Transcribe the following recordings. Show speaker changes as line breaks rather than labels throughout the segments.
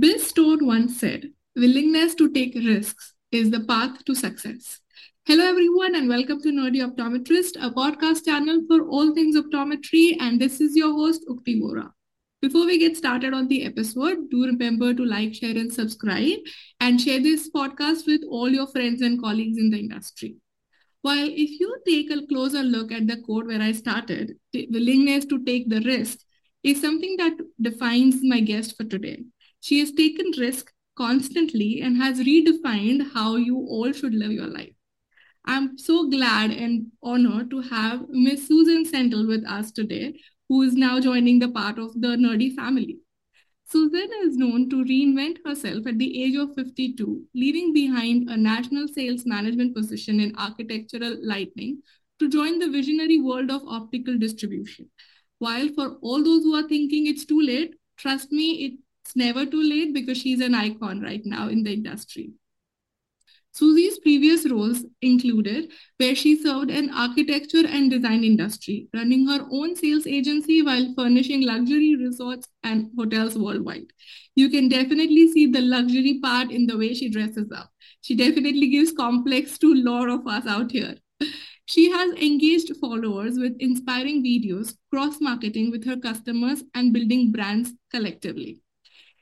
Bill Stone once said, willingness to take risks is the path to success. Hello, everyone, and welcome to Nerdy Optometrist, a podcast channel for all things optometry. And this is your host, Yukti Vora. Before we get started on the episode, do remember to like, share, and subscribe, and share this podcast with all your friends and colleagues in the industry. While if you take a closer look at the quote where I started, the willingness to take the risk is something that defines my guest for today. She has taken risk constantly and has redefined how you all should live your life. I'm so glad and honored to have Miss Susan Sendel with us today, who is now joining the part of the nerdy family. Susan is known to reinvent herself at the age of 52, leaving behind a national sales management position in architectural lighting to join the visionary world of optical distribution. While for all those who are thinking it's too late, trust me, it's never too late because she's an icon right now in the industry. Susie's previous roles included where she served an architecture and design industry, running her own sales agency while furnishing luxury resorts and hotels worldwide. You can definitely see the luxury part in the way she dresses up. She definitely gives complex to lot of us out here. She has engaged followers with inspiring videos, cross marketing with her customers, and building brands collectively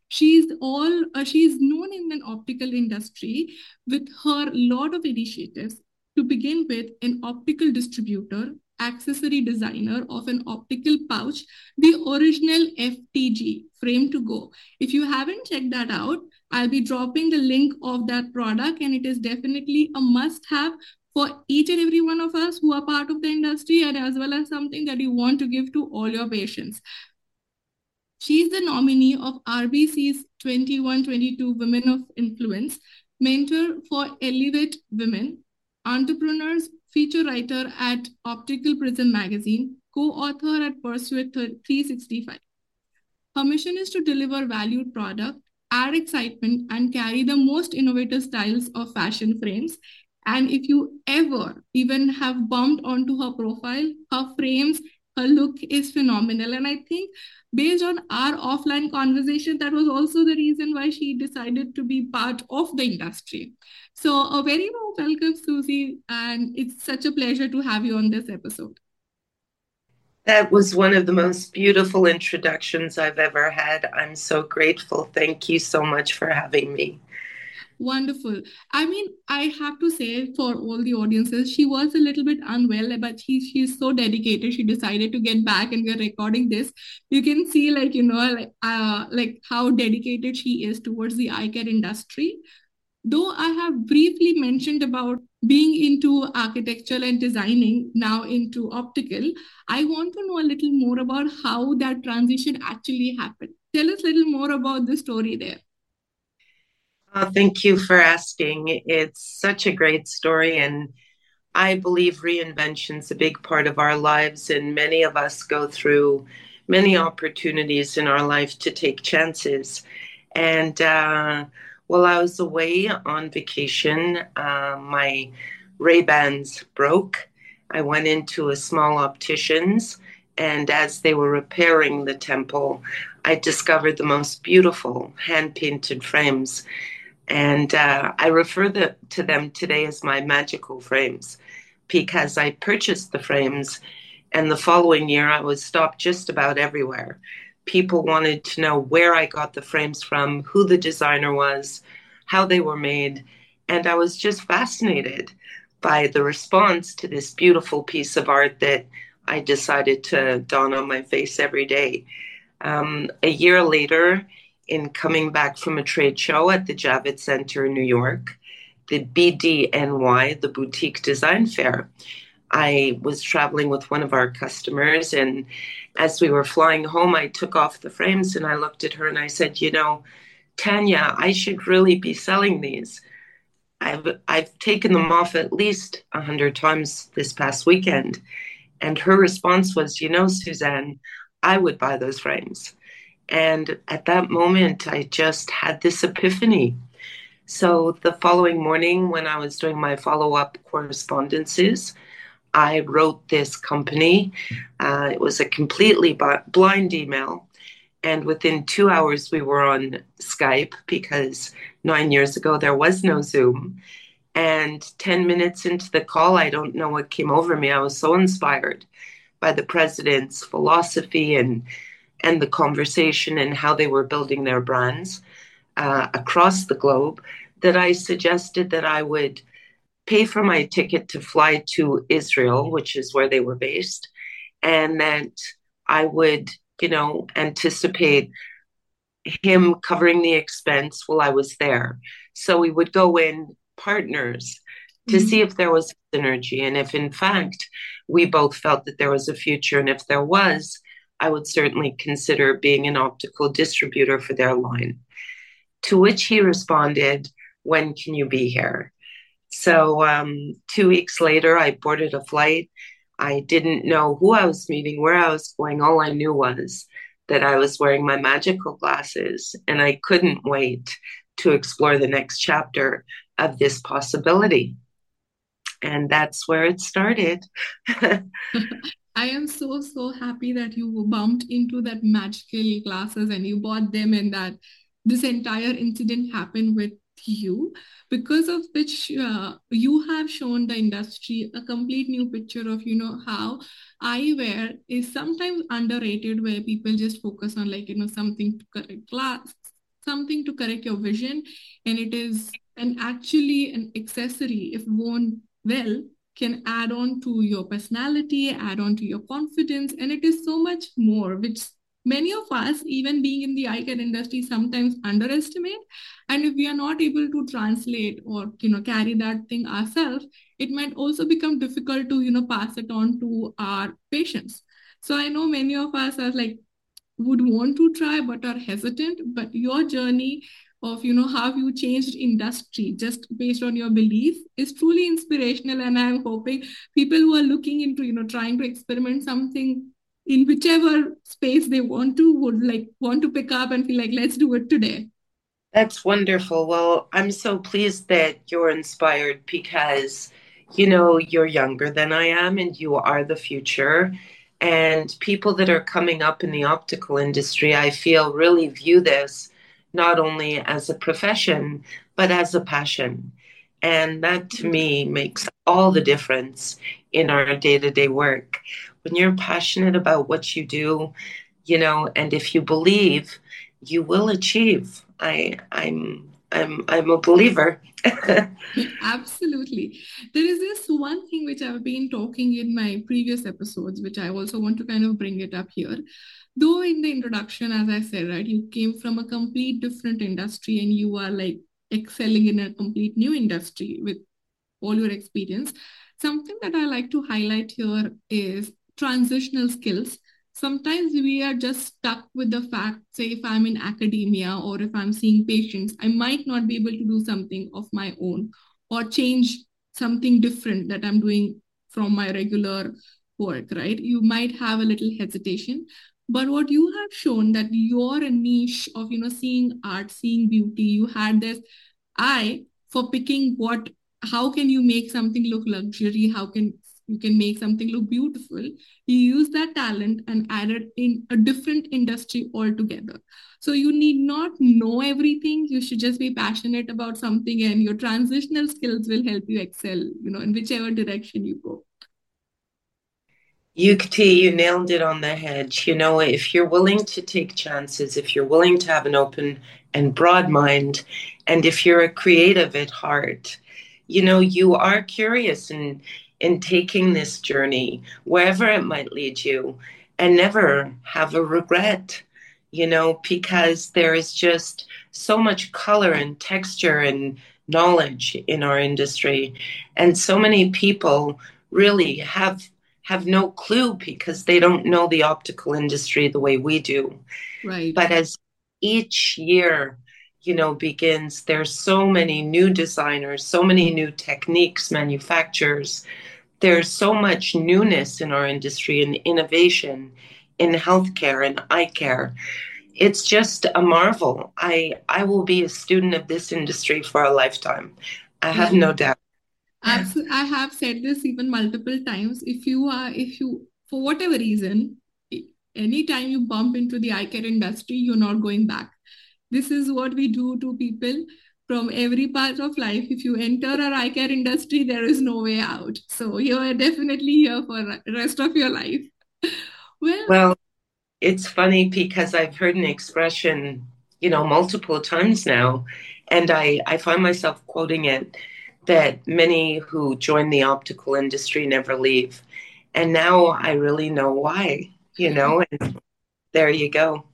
she's all uh, she's known in an optical industry with her lot of initiatives to begin with an optical distributor accessory designer of an optical pouch the original ftg frame to go. If you haven't checked that out i'll be dropping the link of that product and it is definitely a must have for each and every one of us who are part of the industry and as well as something that you want to give to all your patients She's the nominee of RBC's 2122 Women of Influence, mentor for Elevate Women, entrepreneurs, feature writer at Optical Prism magazine, co-author at Pursuit 365. Her mission is to deliver valued product, add excitement, and carry the most innovative styles of fashion frames. And if you ever even have bumped onto her profile, her frames, her look is phenomenal. And I think based on our offline conversation, that was also the reason why she decided to be part of the industry. So, a very warm welcome, Susie, and it's such a pleasure to have you on this episode.
That was one of the most beautiful introductions I've ever had. I'm so grateful. Thank you so much for having me.
Wonderful. I mean, I have to say for all the audiences, she was a little bit unwell, but she she's so dedicated. She decided to get back, and we're recording this. You can see, like you know, like uh, like how dedicated she is towards the eye care industry. Though I have briefly mentioned about being into architecture and designing, now into optical, I want to know a little more about how that transition actually happened. Tell us a little more about the story there.
Oh, thank you for asking. It's such a great story, and I believe reinvention's a big part of our lives, and many of us go through many opportunities in our life to take chances. And uh, while I was away on vacation, uh, my Ray Bans broke. I went into a small optician's, and as they were repairing the temple, I discovered the most beautiful hand painted frames and uh, I refer the, to them today as my magical frames because I purchased the frames, and the following year I was stopped just about everywhere. People wanted to know where I got the frames from, who the designer was, how they were made, and I was just fascinated by the response to this beautiful piece of art that I decided to don on my face every day. Um, a year later, in coming back from a trade show at the Javits Center in New York, the BDNY, the Boutique Design Fair. I was traveling with one of our customers, and as we were flying home, I took off the frames and I looked at her and I said, You know, Tanya, I should really be selling these. I've, I've taken them off at least a hundred times this past weekend. And her response was, You know, Suzanne, I would buy those frames. And at that moment, I just had this epiphany. So the following morning, when I was doing my follow up correspondences, I wrote this company. Uh, it was a completely blind email. And within two hours, we were on Skype because nine years ago there was no Zoom. And 10 minutes into the call, I don't know what came over me. I was so inspired by the president's philosophy and and the conversation and how they were building their brands uh, across the globe that I suggested that I would pay for my ticket to fly to Israel, which is where they were based, and that I would, you know, anticipate him covering the expense while I was there. So we would go in partners to mm-hmm. see if there was synergy and if in fact we both felt that there was a future and if there was I would certainly consider being an optical distributor for their line. To which he responded, When can you be here? So, um, two weeks later, I boarded a flight. I didn't know who I was meeting, where I was going. All I knew was that I was wearing my magical glasses, and I couldn't wait to explore the next chapter of this possibility. And that's where it started.
I am so, so happy that you bumped into that magical glasses and you bought them and that this entire incident happened with you. Because of which uh, you have shown the industry a complete new picture of you know how eyewear is sometimes underrated where people just focus on like you know something to correct glass something to correct your vision. And it is an actually an accessory if worn well can add on to your personality, add on to your confidence, and it is so much more, which many of us, even being in the eye care industry, sometimes underestimate. And if we are not able to translate or you know carry that thing ourselves, it might also become difficult to you know pass it on to our patients. So I know many of us are like would want to try but are hesitant. But your journey of you know how you changed industry just based on your belief is truly inspirational. And i'm hoping people who are looking into you know trying to experiment something in whichever space they want to would like want to pick up and feel like let's do it today.
That's wonderful. Well i'm so pleased that you're inspired because you know you're younger than i am and you are the future. And people that are coming up in the optical industry i feel really view this not only as a profession, but as a passion. And that to me makes all the difference in our day to day work. When you're passionate about what you do, you know, and if you believe, you will achieve. I, I'm I'm I'm a believer.
Absolutely. There is this one thing which I've been talking in my previous episodes, which I also want to kind of bring it up here though in the introduction as i said right you came from a complete different industry and you are like excelling in a complete new industry with all your experience something that i like to highlight here is transitional skills sometimes we are just stuck with the fact say if i'm in academia or if i'm seeing patients i might not be able to do something of my own or change something different that i'm doing from my regular work right? You might have a little hesitation but what you have shown that you're a niche of you know seeing art seeing beauty you had this eye for picking what how can you make something look luxury? How can you can make something look beautiful you use that talent and add it in a different industry altogether so you need not know everything you should just be passionate about something and your transitional skills will help you excel you know in whichever direction you go
Yukti, you nailed it on the head. You know, if you're willing to take chances, if you're willing to have an open and broad mind, and if you're a creative at heart, you know, you are curious in in taking this journey, wherever it might lead you, and never have a regret, you know, because there is just so much color and texture and knowledge in our industry. And so many people really have have no clue because they don't know the optical industry the way we do.
Right.
But as each year, you know, begins, there's so many new designers, so many new techniques, manufacturers. There's so much newness in our industry and innovation in healthcare and eye care. It's just a marvel. I I will be a student of this industry for a lifetime. I have no mm-hmm. doubt.
Absolutely. I have said this even multiple times. If you are, if you, for whatever reason, anytime you bump into the eye care industry, you're not going back. This is what we do to people from every part of life. If you enter our eye care industry, there is no way out. So you're definitely here for rest of your life.
well, well, it's funny because I've heard an expression, you know, multiple times now, and I, I find myself quoting it that many who join the optical industry never leave. And now I really know why, you know, and there you go.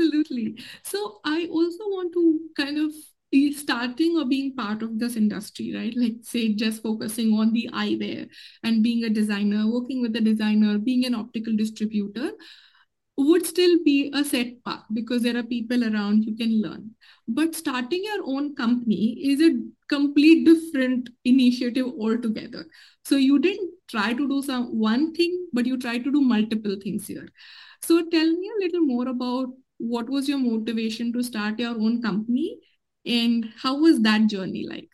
Absolutely. So I also want to kind of be starting or being part of this industry, right? Like say just focusing on the eyewear and being a designer, working with a designer, being an optical distributor would still be a set path because there are people around you can learn. But starting your own company is a complete different initiative altogether. So you didn't try to do some one thing, but you try to do multiple things here. So tell me a little more about what was your motivation to start your own company and how was that journey like?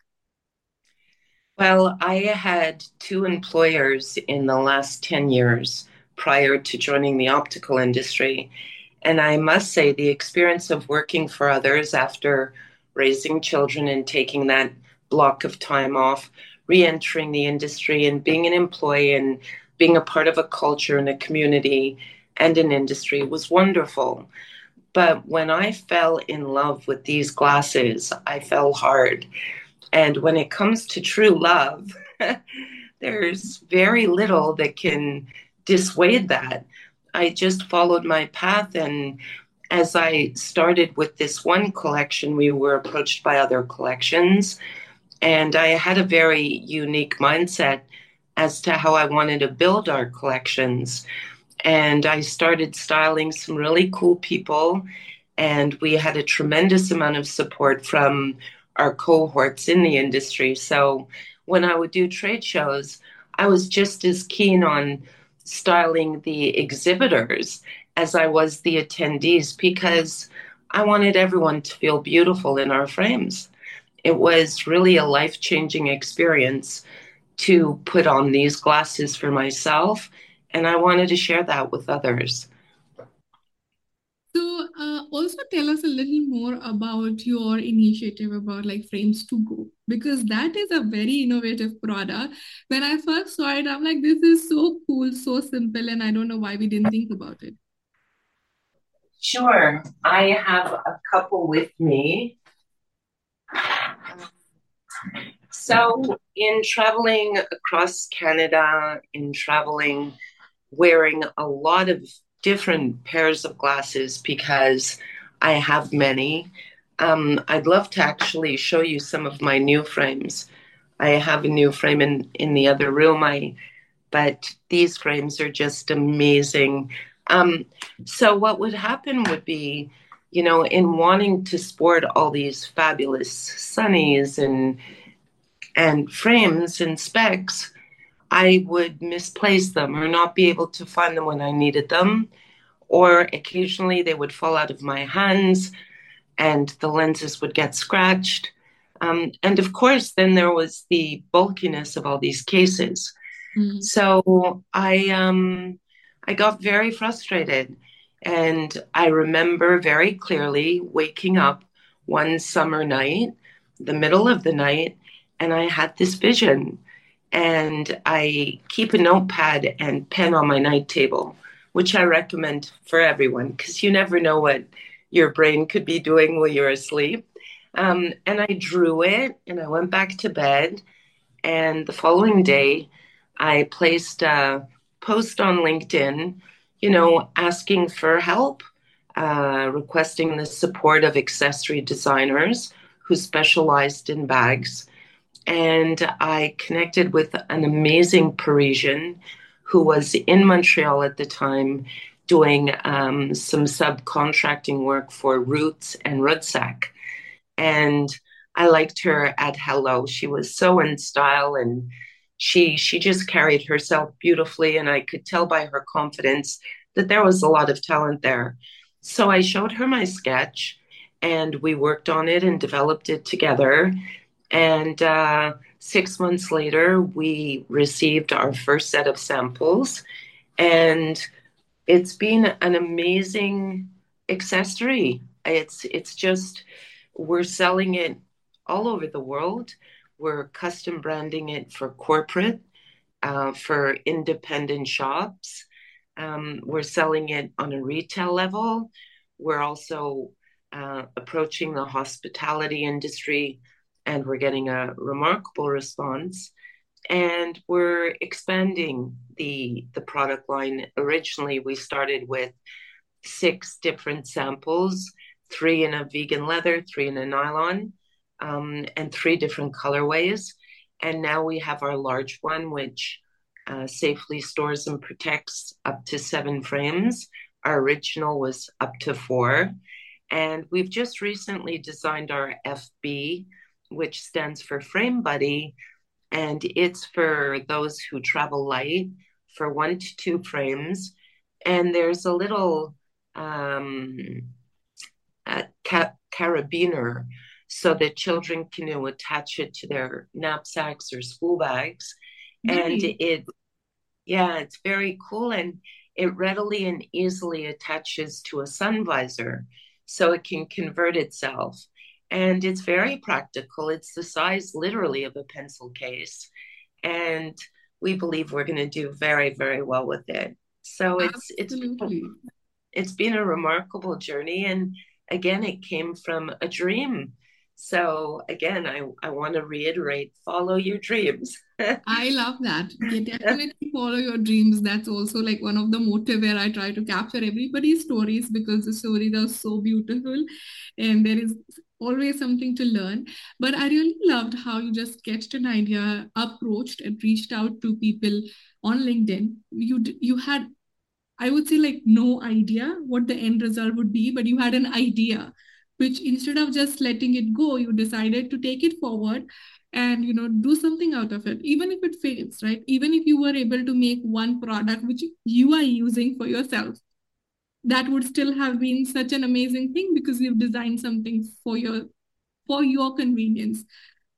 Well, I had two employers in the last 10 years prior to joining the optical industry. And I must say, the experience of working for others after raising children and taking that block of time off, re entering the industry and being an employee and being a part of a culture and a community and an industry was wonderful. But when I fell in love with these glasses, I fell hard. And when it comes to true love, there's very little that can dissuade that. I just followed my path. And as I started with this one collection, we were approached by other collections. And I had a very unique mindset as to how I wanted to build our collections. And I started styling some really cool people. And we had a tremendous amount of support from our cohorts in the industry. So when I would do trade shows, I was just as keen on styling the exhibitors as I was the attendees because I wanted everyone to feel beautiful in our frames. It was really a life changing experience to put on these glasses for myself, and I wanted to share that with others.
So, uh, also tell us a little more about your initiative about like frames to go because that is a very innovative product. When I first saw it, I'm like, this is so cool, so simple, and I don't know why we didn't think about it.
Sure, I have a couple with me. So, in traveling across Canada, in traveling, wearing a lot of different pairs of glasses because I have many. Um, I'd love to actually show you some of my new frames. I have a new frame in, in the other room. I, but these frames are just amazing. Um, so what would happen would be, you know, in wanting to sport all these fabulous sunnies and and frames and specs, I would misplace them or not be able to find them when I needed them. Or occasionally they would fall out of my hands and the lenses would get scratched. Um, and of course, then there was the bulkiness of all these cases. Mm-hmm. So I, um, I got very frustrated. And I remember very clearly waking up one summer night, the middle of the night, and I had this vision and I keep a notepad and pen on my night table, which I recommend for everyone because you never know what your brain could be doing while you're asleep. Um, and I drew it and I went back to bed. And the following day, I placed a post on LinkedIn, you know, asking for help, uh, requesting the support of accessory designers who specialized in bags and I connected with an amazing Parisian who was in Montreal at the time doing um, some subcontracting work for Roots and Rudsak. And I liked her at Hello. She was so in style and she she just carried herself beautifully and I could tell by her confidence that there was a lot of talent there. So I showed her my sketch and we worked on it and developed it together and uh, six months later, we received our first set of samples. And it's been an amazing accessory. It's it's just we're selling it all over the world. We're custom branding it for corporate, uh, for independent shops. Um, we're selling it on a retail level. We're also uh, approaching the hospitality industry, and we're getting a remarkable response. And we're expanding the the product line. Originally, we started with six different samples, three in a vegan leather, three in a nylon, um, and three different colorways. And now we have our large one, which uh, safely stores and protects up to seven frames. Our original was up to four. And we've just recently designed our FB, which stands for Frame Buddy. And it's for those who travel light for one to two frames. And there's a little um, a ca- carabiner so that children can attach it to their knapsacks or school bags. Nice. And it, yeah, it's very cool. And it readily and easily attaches to a sun visor so it can convert itself. And it's very practical. It's the size literally of a pencil case. And we believe we're going to do very, very well with it. So it's Absolutely. it's it's been a remarkable journey and again it came from a dream so again i i want to reiterate follow your dreams.
I love that. You definitely follow your dreams. That's also like one of the motive where i try to capture everybody's stories because the stories are so beautiful and there is always something to learn. But i really loved how you just sketched an idea approached and reached out to people on linkedin. You you had I would say like no idea what the end result would be, but you had an idea, which instead of just letting it go, you decided to take it forward and you know do something out of it even if it fails right? Even if you were able to make one product which you are using for yourself that would still have been such an amazing thing because you've designed something for your for your convenience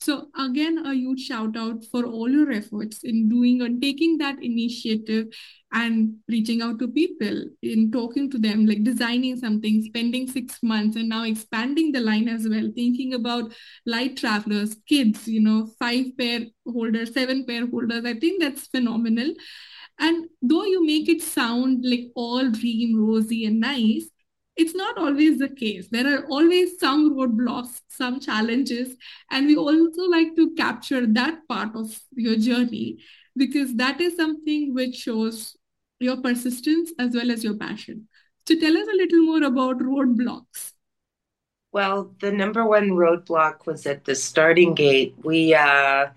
so again, a huge shout out for all your efforts in doing and taking that initiative and reaching out to people in talking to them, like designing something, spending six months and now expanding the line as well, thinking about light travelers, kids, you know, five pair holders, seven pair holders. I think that's phenomenal. And though you make it sound like all dream, rosy, and nice, it's not always the case. There are always some roadblocks, some challenges, and we also like to capture that part of your journey because that is something which shows your persistence as well as your passion. So tell us a little more about roadblocks.
Well, the number one roadblock was at the starting gate. We uh,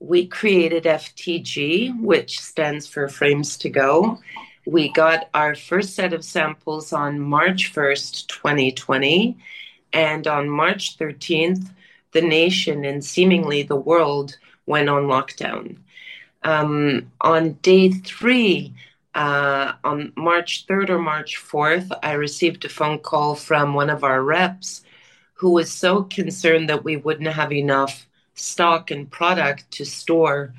we created FTG, which stands for Frames to Go, we got our first set of samples on March 1st, 2020. And on March 13th, the nation and seemingly the world went on lockdown. Um, on day three, uh, on March 3rd or March 4th, I received a phone call from one of our reps who was so concerned that we wouldn't have enough stock and product to store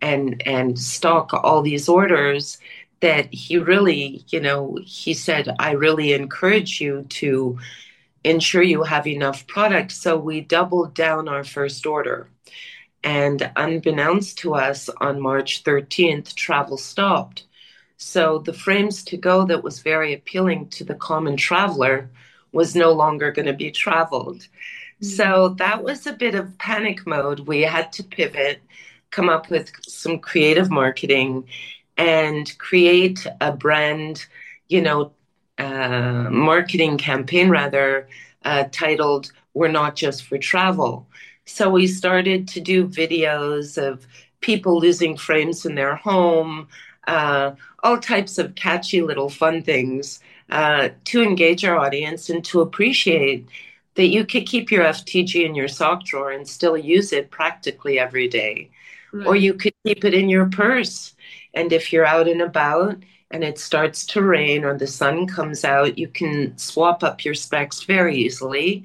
and and stock all these orders that he really, you know, he said, I really encourage you to ensure you have enough product. So we doubled down our first order. And unbeknownst to us, on March 13th, travel stopped. So the frames to go that was very appealing to the common traveler was no longer going to be traveled. Mm-hmm. So that was a bit of panic mode. We had to pivot, come up with some creative marketing, and create a brand, you know, uh, marketing campaign rather uh, titled We're Not Just for Travel. So we started to do videos of people losing frames in their home, uh, all types of catchy little fun things uh, to engage our audience and to appreciate that you could keep your FTG in your sock drawer and still use it practically every day. Right. Or you could keep it in your purse and if you're out and about and it starts to rain or the sun comes out, you can swap up your specs very easily.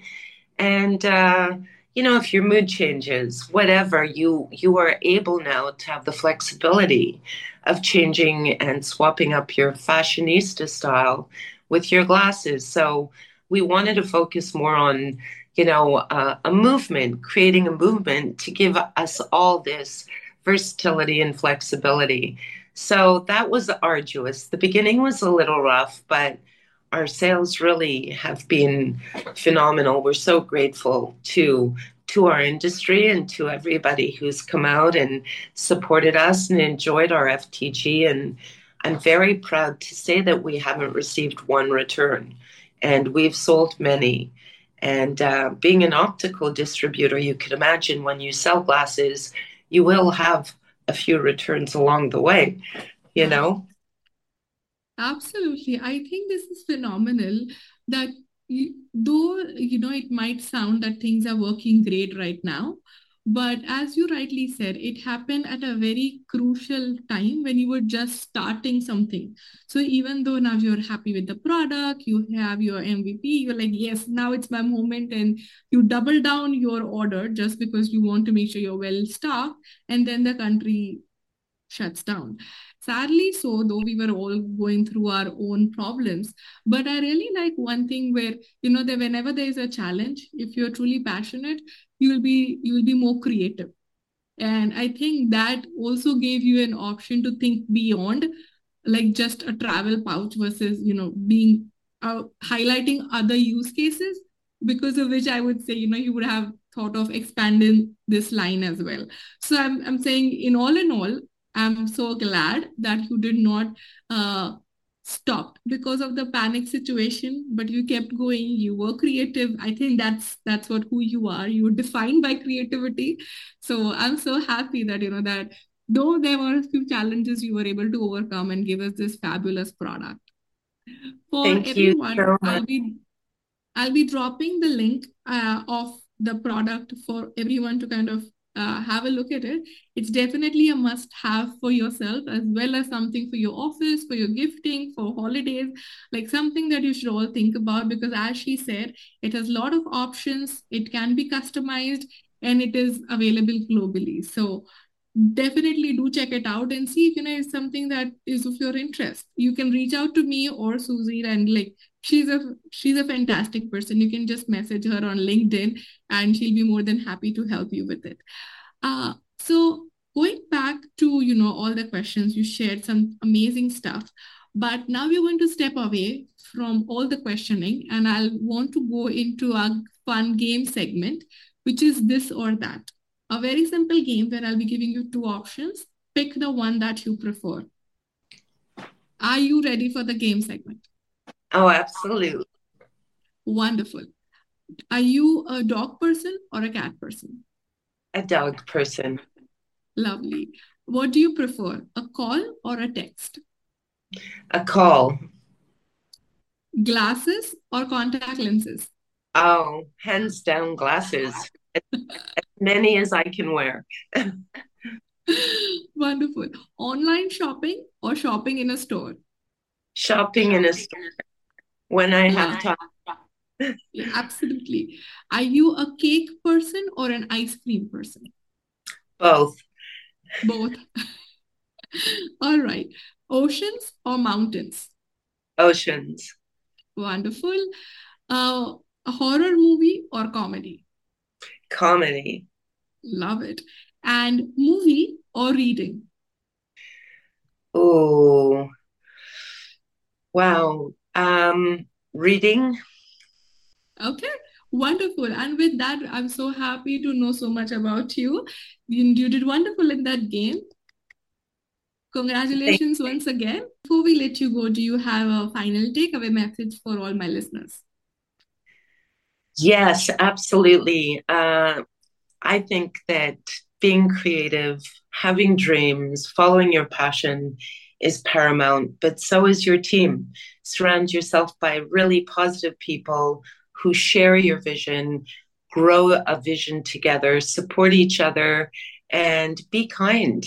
And, uh, you know, if your mood changes, whatever, you you are able now to have the flexibility of changing and swapping up your fashionista style with your glasses. So we wanted to focus more on, you know, uh, a movement, creating a movement to give us all this versatility and flexibility. So that was arduous. The beginning was a little rough, but our sales really have been phenomenal. We're so grateful to to our industry and to everybody who's come out and supported us and enjoyed our FTG. And I'm very proud to say that we haven't received one return, and we've sold many. And uh, being an optical distributor, you can imagine when you sell glasses, you will have a few returns along the way, you know?
Absolutely. I think this is phenomenal that you, though, you know, it might sound that things are working great right now, but as you rightly said, it happened at a very crucial time when you were just starting something. So even though now you're happy with the product, you have your MVP, you're like, yes, now it's my moment. And you double down your order just because you want to make sure you're well stocked. And then the country shuts down. Sadly, so though we were all going through our own problems, but I really like one thing where you know that whenever there is a challenge, if you're truly passionate, you will be you will be more creative, and I think that also gave you an option to think beyond like just a travel pouch versus you know being uh, highlighting other use cases because of which I would say you know you would have thought of expanding this line as well. So I'm I'm saying in all in all, I'm so glad that you did not uh, stop because of the panic situation, but you kept going. You were creative. I think that's that's what who you are. you're defined by creativity. So I'm so happy that you know that though there were a few challenges, you were able to overcome and give us this fabulous product.
For Thank everyone, so
I'll be I'll be dropping the link uh, of the product for everyone to kind of uh, have a look at it. It's definitely a must have for yourself as well as something for your office, for your gifting, for holidays, like something that you should all think about because, as she said, it has a lot of options, it can be customized, and it is available globally. So, definitely do check it out and see if you know it's something that is of your interest you can reach out to me or susie and like she's a she's a fantastic person. You can just message her on linkedin and she'll be more than happy to help you with it. Uh, so going back to you know all the questions you shared some amazing stuff but now we're going to step away from all the questioning and i'll want to go into a fun game segment which is this or that. A very simple game where i'll be giving you two options. Pick the one that you prefer. Are you ready for the game segment
Oh, absolutely.
Wonderful. Are you a dog person or a cat person?
A dog person.
Lovely. What do you prefer, a call or a text?
A call.
Glasses or contact lenses?
Oh, hands down glasses. as many as I can wear.
Wonderful. Online shopping or shopping in a store?
Shopping in a store when I have time.
Yeah, absolutely. Are you a cake person or an ice cream person?
Both.
Both. All right. Oceans or mountains?
Oceans.
Wonderful. Uh, a horror movie or comedy?
Comedy.
Love it. And movie or reading?
Oh, wow. Um, reading.
Okay, wonderful. And with that, I'm so happy to know so much about you. You, you did wonderful in that game. Congratulations once again. Before we let you go, do you have a final takeaway message for all my listeners?
Yes, absolutely. Uh, I think that being creative, having dreams, following your passion is paramount, but so is your team. Surround yourself by really positive people who share your vision, grow a vision together, support each other, and be kind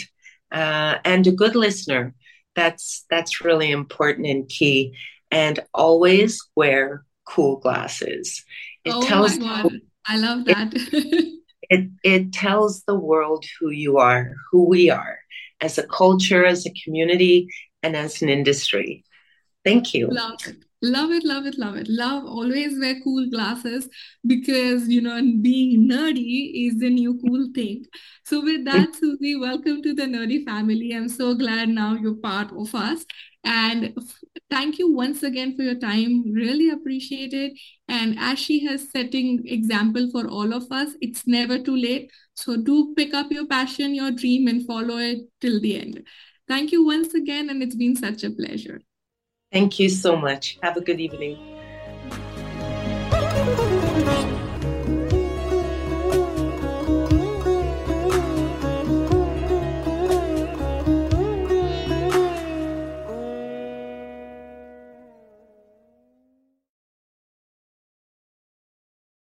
uh, and a good listener. That's that's really important and key. And always wear cool glasses.
It oh tells my God. I love that.
it it tells the world who you are, who we are as a culture, as a community, and as an industry. Thank you.
Love. Love it, love it, love it. Love always wear cool glasses because you know being nerdy is the new cool thing. So with that, Susie, welcome to the nerdy family. I'm so glad now you're part of us. And thank you once again for your time. Really appreciate it. And as she has setting example for all of us, it's never too late. So do pick up your passion, your dream, and follow it till the end. Thank you once again, and it's been such a pleasure.
Thank you so much. Have a good evening.